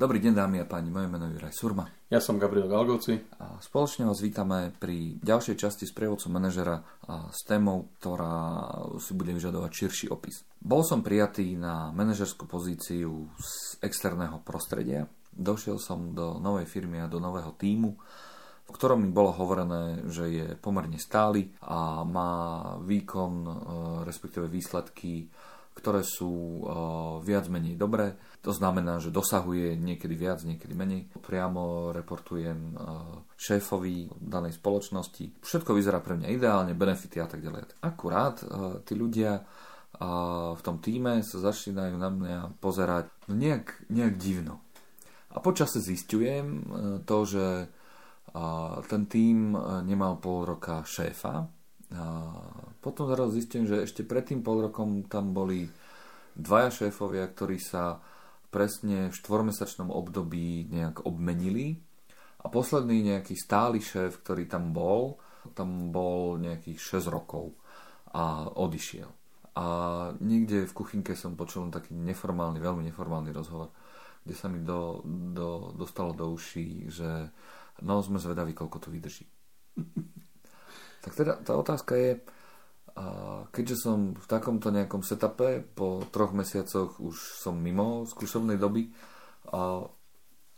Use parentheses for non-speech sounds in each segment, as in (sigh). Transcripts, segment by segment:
Dobrý deň dámy a páni, moje meno je Juraj Surma. Ja som Gabriel Galgoci. A spoločne vás vítame pri ďalšej časti s prievodcom manažera a s témou, ktorá si bude vyžadovať širší opis. Bol som prijatý na manažerskú pozíciu z externého prostredia. Došiel som do novej firmy a do nového týmu, v ktorom mi bolo hovorené, že je pomerne stály a má výkon, e, respektíve výsledky ktoré sú viac menej dobré. To znamená, že dosahuje niekedy viac, niekedy menej. Priamo reportujem šéfovi danej spoločnosti. Všetko vyzerá pre mňa ideálne, benefity a tak ďalej. Akurát tí ľudia v tom týme sa začínajú na mňa pozerať no nejak, nejak divno. A počase zistujem to, že ten tým nemal pol roka šéfa, potom zaraz zistím, že ešte pred tým pol rokom tam boli dvaja šéfovia, ktorí sa presne v štvormesačnom období nejak obmenili. A posledný nejaký stály šéf, ktorý tam bol, tam bol nejakých 6 rokov a odišiel. A niekde v kuchynke som počul taký neformálny, veľmi neformálny rozhovor, kde sa mi do, do, dostalo do uší, že no sme zvedaví, koľko to vydrží. (laughs) Tak teda tá otázka je, keďže som v takomto nejakom setupe, po troch mesiacoch už som mimo skúšobnej doby, a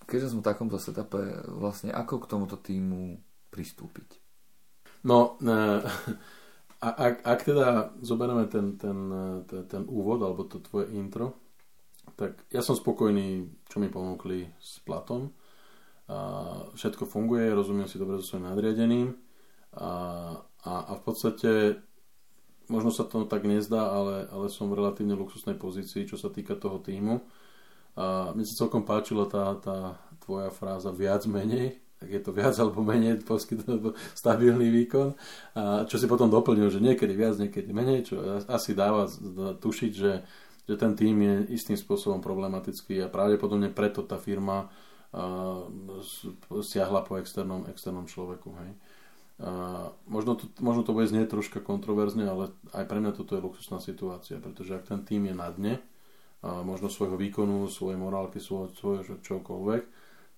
keďže som v takomto setupe, vlastne ako k tomuto týmu pristúpiť? No, e, a, ak, ak teda zoberieme ten, ten, ten, ten úvod, alebo to tvoje intro, tak ja som spokojný, čo mi ponúkli s platom. A všetko funguje, rozumiem si dobre so svojím nadriadeným a, a, a v podstate možno sa to tak nezdá, ale, ale som v relatívne luxusnej pozícii, čo sa týka toho týmu. A mne sa celkom páčila tá, tá tvoja fráza viac menej, tak je to viac alebo menej poskytnúť stabilný výkon. A čo si potom doplnil, že niekedy viac, niekedy menej, čo asi dáva tušiť, že, že ten tým je istým spôsobom problematický a pravdepodobne preto tá firma uh, siahla po externom, externom človeku. Hej. Uh, možno, to, možno to bude znieť troška kontroverzne, ale aj pre mňa toto je luxusná situácia, pretože ak ten tým je na dne, uh, možno svojho výkonu, svojej morálky, svojho, svojho čokoľvek,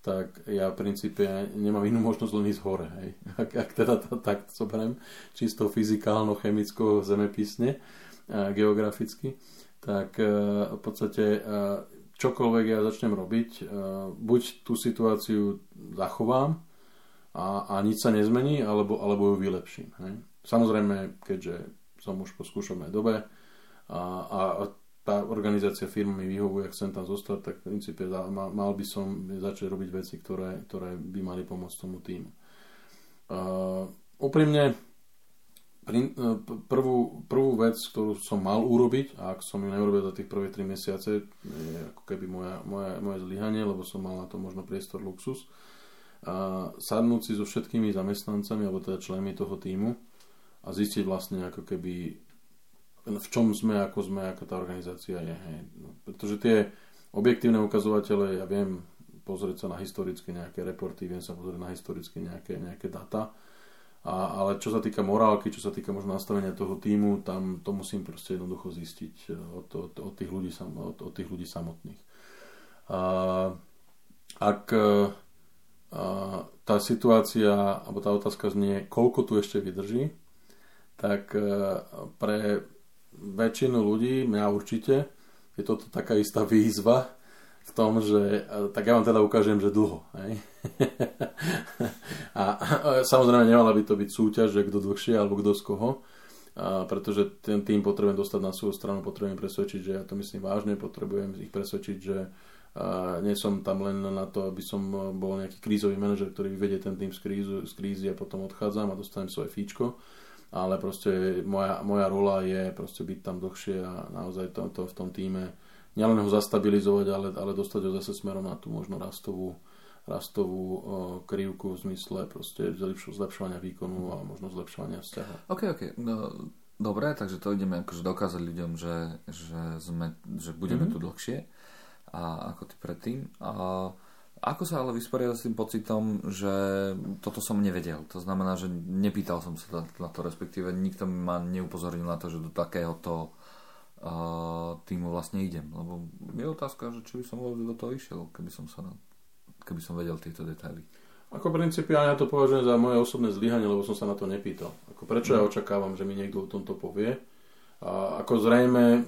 tak ja v princípe nemám inú možnosť len ísť hore. Hej. (laughs) Ak, ak teda to, tak zoberiem čisto fyzikálno, chemicko, zemepisne, geograficky, tak uh, v podstate uh, čokoľvek ja začnem robiť, uh, buď tú situáciu zachovám, a, a nič sa nezmení, alebo, alebo ju vylepším. Hej. Samozrejme, keďže som už po skúšobnej dobe a, a tá organizácia firmy mi vyhovuje, chcem tam zostať, tak v princípe mal, by som začať robiť veci, ktoré, ktoré by mali pomôcť tomu týmu. Uh, úprimne, prvú, prvú vec, ktorú som mal urobiť, a ak som ju neurobil za tých prvé 3 mesiace, je ako keby moja, moja, moje zlyhanie, lebo som mal na to možno priestor luxus, a sadnúť si so všetkými zamestnancami alebo teda členmi toho týmu a zistiť vlastne ako keby v čom sme, ako sme, ako tá organizácia je. Hej. No, pretože tie objektívne ukazovatele, ja viem pozrieť sa na historické nejaké reporty, viem sa pozrieť na historické nejaké, nejaké data, a, ale čo sa týka morálky, čo sa týka možno nastavenia toho týmu, tam to musím proste jednoducho zistiť eh, od, od, od, tých, ľudí, od, od tých ľudí samotných. A, ak eh, tá situácia, alebo tá otázka znie, koľko tu ešte vydrží, tak e, pre väčšinu ľudí, mňa určite, je toto taká istá výzva v tom, že e, tak ja vám teda ukážem, že dlho. Hej? (laughs) a, samozrejme nemala by to byť súťaž, že kto dlhšie alebo kto z koho, pretože ten tým potrebujem dostať na svoju stranu, potrebujem presvedčiť, že ja to myslím vážne, potrebujem ich presvedčiť, že a nie som tam len na to, aby som bol nejaký krízový manažer, ktorý vyvedie ten tým z, krízu, z krízy a potom odchádzam a dostanem svoje fíčko. Ale proste moja, moja rola je proste byť tam dlhšie a naozaj to, to v tom týme nielen ho zastabilizovať, ale, ale dostať ho zase smerom na tú možno rastovú, rastovú o, krivku v zmysle proste zlepšovania výkonu a možno zlepšovania vzťahu. OK, OK. No, dobre, takže to ideme akože dokázať ľuďom, že, že, sme, že budeme mm-hmm. tu dlhšie a ako ty predtým. A ako sa ale vysporiadať s tým pocitom, že toto som nevedel? To znamená, že nepýtal som sa na to, respektíve nikto ma neupozornil na to, že do takéhoto týmu vlastne idem. Lebo je otázka, že či by som vôbec do toho išiel, keby som, sa keby som vedel tieto detaily. Ako principiálne ja to považujem za moje osobné zlyhanie, lebo som sa na to nepýtal. Ako prečo ja očakávam, že mi niekto o tomto povie. A ako zrejme,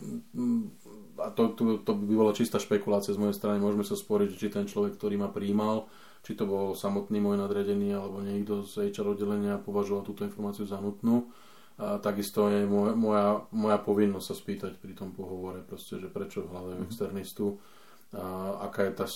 a to, to, to by bola čistá špekulácia z mojej strany, môžeme sa sporiť, či ten človek, ktorý ma príjmal, či to bol samotný môj nadriadený alebo niekto z HR oddelenia považoval túto informáciu za nutnú. A takisto je moja, moja, moja povinnosť sa spýtať pri tom pohovore, proste, že prečo hľadajú mm-hmm. externistu, a aká je tá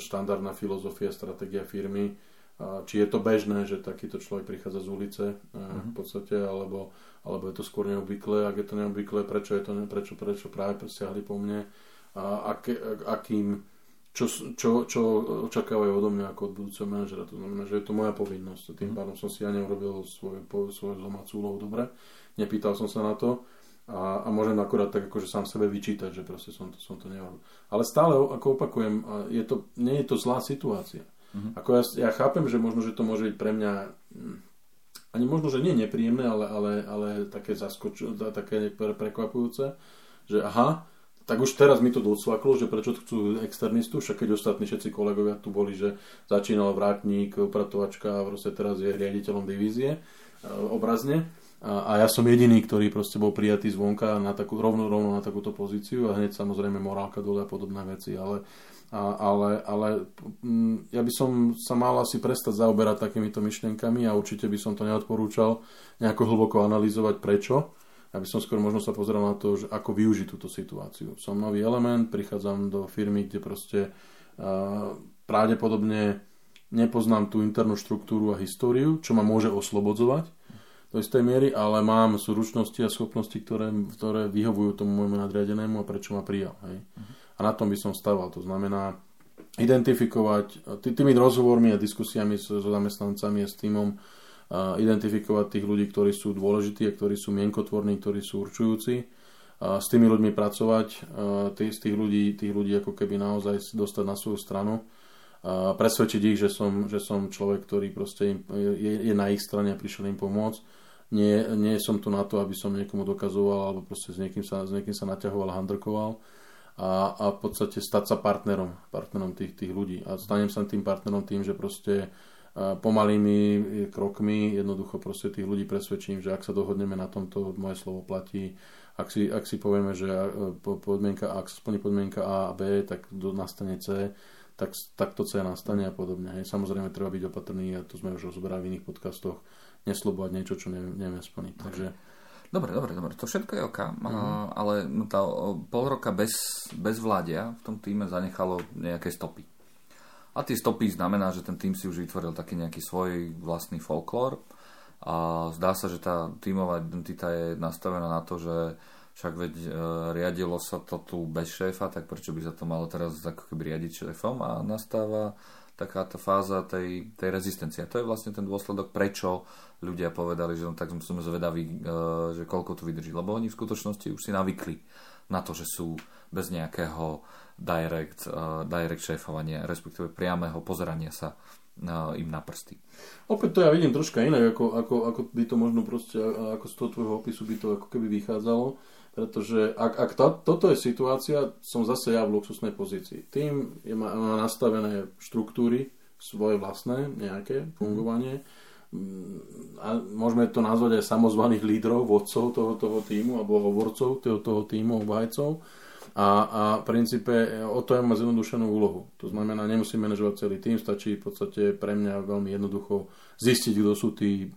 štandardná filozofia, stratégia firmy, či je to bežné, že takýto človek prichádza z ulice mm-hmm. v podstate, alebo, alebo je to skôr neobvyklé, ak je to neobvyklé, prečo, je to, prečo, prečo práve presiahli po mne a ak, akým, čo, čo, čo očakávajú odo mňa ako od budúceho manažera. To znamená, že je to moja povinnosť. Tým mhm. pádom som si ja neurobil svoju, svoju domácu úlohu dobre. Nepýtal som sa na to a, a môžem akurát tak akože sám sebe vyčítať, že proste som to, som to neurobil. Ale stále, ako opakujem, je to, nie je to zlá situácia. Uh-huh. Ako ja, ja chápem, že možno, že to môže byť pre mňa hm, ani možno, že nie nepríjemné, ale, ale, ale také zaskoč, také prekvapujúce, že aha, tak už teraz mi to docvaklo, že prečo chcú externistu, však keď ostatní všetci kolegovia tu boli, že začínal vrátnik, upratovačka a proste teraz je riaditeľom divízie, e, obrazne. A, a ja som jediný, ktorý proste bol prijatý zvonka na takú, rovno, rovno na takúto pozíciu a hneď samozrejme morálka dole a podobné veci, ale, a, ale, ale m, mm, ja by som sa mal asi prestať zaoberať takýmito myšlienkami a určite by som to neodporúčal nejako hlboko analyzovať prečo, aby som skôr možno sa pozrel na to, že ako využiť túto situáciu. Som nový element, prichádzam do firmy, kde proste uh, pravdepodobne nepoznám tú internú štruktúru a históriu, čo ma môže oslobodzovať do istej miery, ale mám súručnosti a schopnosti, ktoré, ktoré vyhovujú tomu môjmu nadriadenému a prečo ma prijal. Hej. Uh-huh. A na tom by som stával. To znamená identifikovať tými rozhovormi a diskusiami so, zamestnancami a s týmom identifikovať tých ľudí, ktorí sú dôležití a ktorí sú mienkotvorní, ktorí sú určujúci. A s tými ľuďmi pracovať, z tých ľudí, tých ľudí ako keby naozaj dostať na svoju stranu a presvedčiť ich, že som, že som človek, ktorý proste im, je, je na ich strane a prišiel im pomôcť. Nie, nie som tu na to, aby som niekomu dokazoval alebo proste s niekým sa, s niekým sa naťahoval a handrkoval a, a v podstate stať sa partnerom, partnerom tých, tých ľudí. A stanem sa tým partnerom tým, že proste pomalými krokmi jednoducho proste tých ľudí presvedčím, že ak sa dohodneme na tomto, moje slovo platí. Ak si, ak si povieme, že podmienka, ak sa splní podmienka A a B, tak do, nastane C, tak, tak to C nastane a podobne. Hej. Samozrejme treba byť opatrný a to sme už rozoberali v iných podcastoch, neslobovať niečo, čo neviem, nevieme splniť. Takže... Dobre, dobre, dobre, to všetko je OK, uh-huh. ale no tá pol roka bez, bez vládia v tom týme zanechalo nejaké stopy. A tie stopy znamená, že ten tým si už vytvoril taký nejaký svoj vlastný folklór a zdá sa, že tá tímová identita je nastavená na to, že však veď e, riadilo sa to tu bez šéfa, tak prečo by sa to malo teraz ako keby riadiť šéfom a nastáva taká tá fáza tej, tej rezistencie. A to je vlastne ten dôsledok, prečo ľudia povedali, že no, tak sme zvedaví, e, že koľko to vydrží. Lebo oni v skutočnosti už si navykli na to, že sú bez nejakého direct, uh, direct šéfovania, respektíve priamého pozerania sa uh, im na prsty. Opäť to ja vidím troška inak, ako, ako, ako by to možno proste, ako z toho tvojho opisu by to ako keby vychádzalo, pretože ak, ak tá, toto je situácia, som zase ja v luxusnej pozícii. Tým je, má, má nastavené štruktúry, svoje vlastné nejaké fungovanie, mm, a môžeme to nazvať aj samozvaných lídrov, vodcov toho, toho týmu, alebo hovorcov toho, toho týmu, obhajcov a, a v princípe o to ja mám zjednodušenú úlohu. To znamená, nemusím manažovať celý tým, stačí v podstate pre mňa veľmi jednoducho zistiť, kto sú tí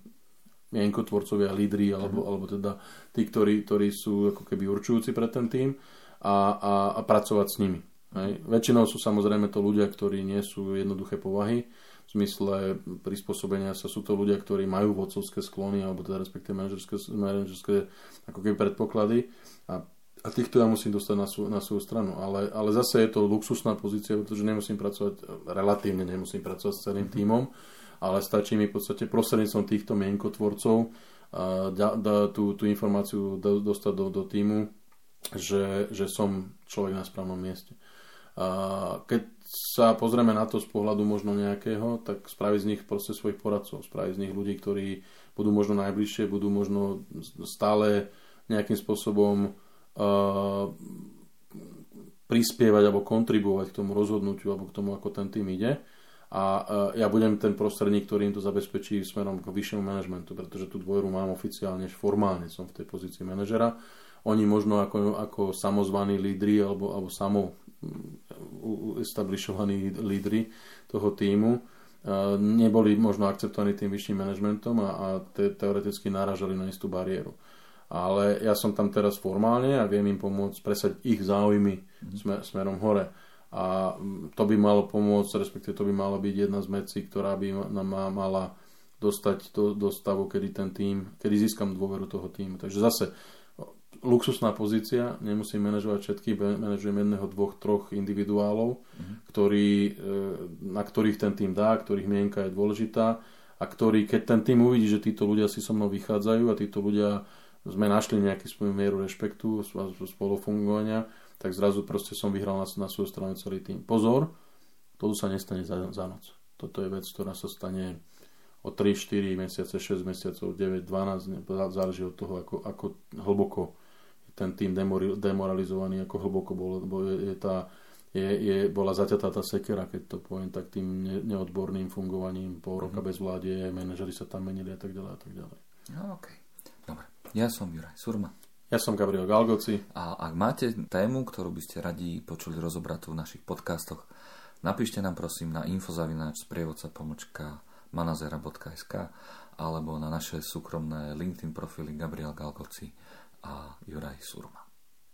mienkotvorcovia, lídry, alebo, mm. alebo teda tí, ktorí, ktorí sú ako keby určujúci pre ten tým a, a, a pracovať s nimi. Hej. Väčšinou sú samozrejme to ľudia, ktorí nie sú jednoduché povahy, v zmysle prispôsobenia sa sú to ľudia, ktorí majú vodcovské sklony alebo teda respektíve manažerské, manažerské ako keby predpoklady a a týchto ja musím dostať na, sú, na svoju stranu. Ale, ale zase je to luxusná pozícia, pretože nemusím pracovať, relatívne nemusím pracovať s celým týmom, ale stačí mi v podstate prostredníctvom týchto mienkotvorcov da, da, tú, tú informáciu do, dostať do, do týmu, že, že som človek na správnom mieste. A keď sa pozrieme na to z pohľadu možno nejakého, tak spraviť z nich proste svojich poradcov, spraviť z nich ľudí, ktorí budú možno najbližšie, budú možno stále nejakým spôsobom prispievať alebo kontribuovať k tomu rozhodnutiu alebo k tomu, ako ten tým ide. A ja budem ten prostredník, ktorý im to zabezpečí smerom k vyššiemu manažmentu, pretože tú dvojru mám oficiálne, formálne som v tej pozícii manažera. Oni možno ako, ako samozvaní lídry alebo, alebo samo establishovaní lídry toho týmu neboli možno akceptovaní tým vyšším manažmentom a, a te, teoreticky naražali na istú bariéru ale ja som tam teraz formálne a viem im pomôcť presať ich záujmy mm. smer, smerom hore. A to by malo pomôcť, respektíve to by malo byť jedna z vecí, ktorá by nám mala dostať do, do stavu, kedy ten tým, kedy získam dôveru toho týmu. Takže zase luxusná pozícia, nemusím manažovať všetky, manažujem jedného, dvoch, troch individuálov, mm-hmm. ktorí, e, na ktorých ten tým dá, ktorých mienka je dôležitá a ktorý, keď ten tým uvidí, že títo ľudia si so mnou vychádzajú a títo ľudia sme našli nejaký svoj mieru rešpektu, spolufungovania, tak zrazu proste som vyhral na, na svoju stranu celý tým. Pozor, toto sa nestane za, za noc. Toto je vec, ktorá sa stane o 3, 4 mesiace, 6 mesiacov, 9, 12, záleží od toho, ako, ako hlboko ten tým demoralizovaný, ako hlboko bol, lebo je, je tá, je, je, bola zaťatá tá sekera, keď to poviem, tak tým ne, neodborným fungovaním, pol roka mm-hmm. bez vládie, manažeri sa tam menili a tak ďalej a tak ďalej. No, okay. Dobre. Ja som Juraj Surma. Ja som Gabriel Galgoci. A ak máte tému, ktorú by ste radi počuli rozobrať v našich podcastoch, napíšte nám prosím na infozavináč sprievodca pomočka manazera.sk alebo na naše súkromné LinkedIn profily Gabriel Galgoci a Juraj Surma.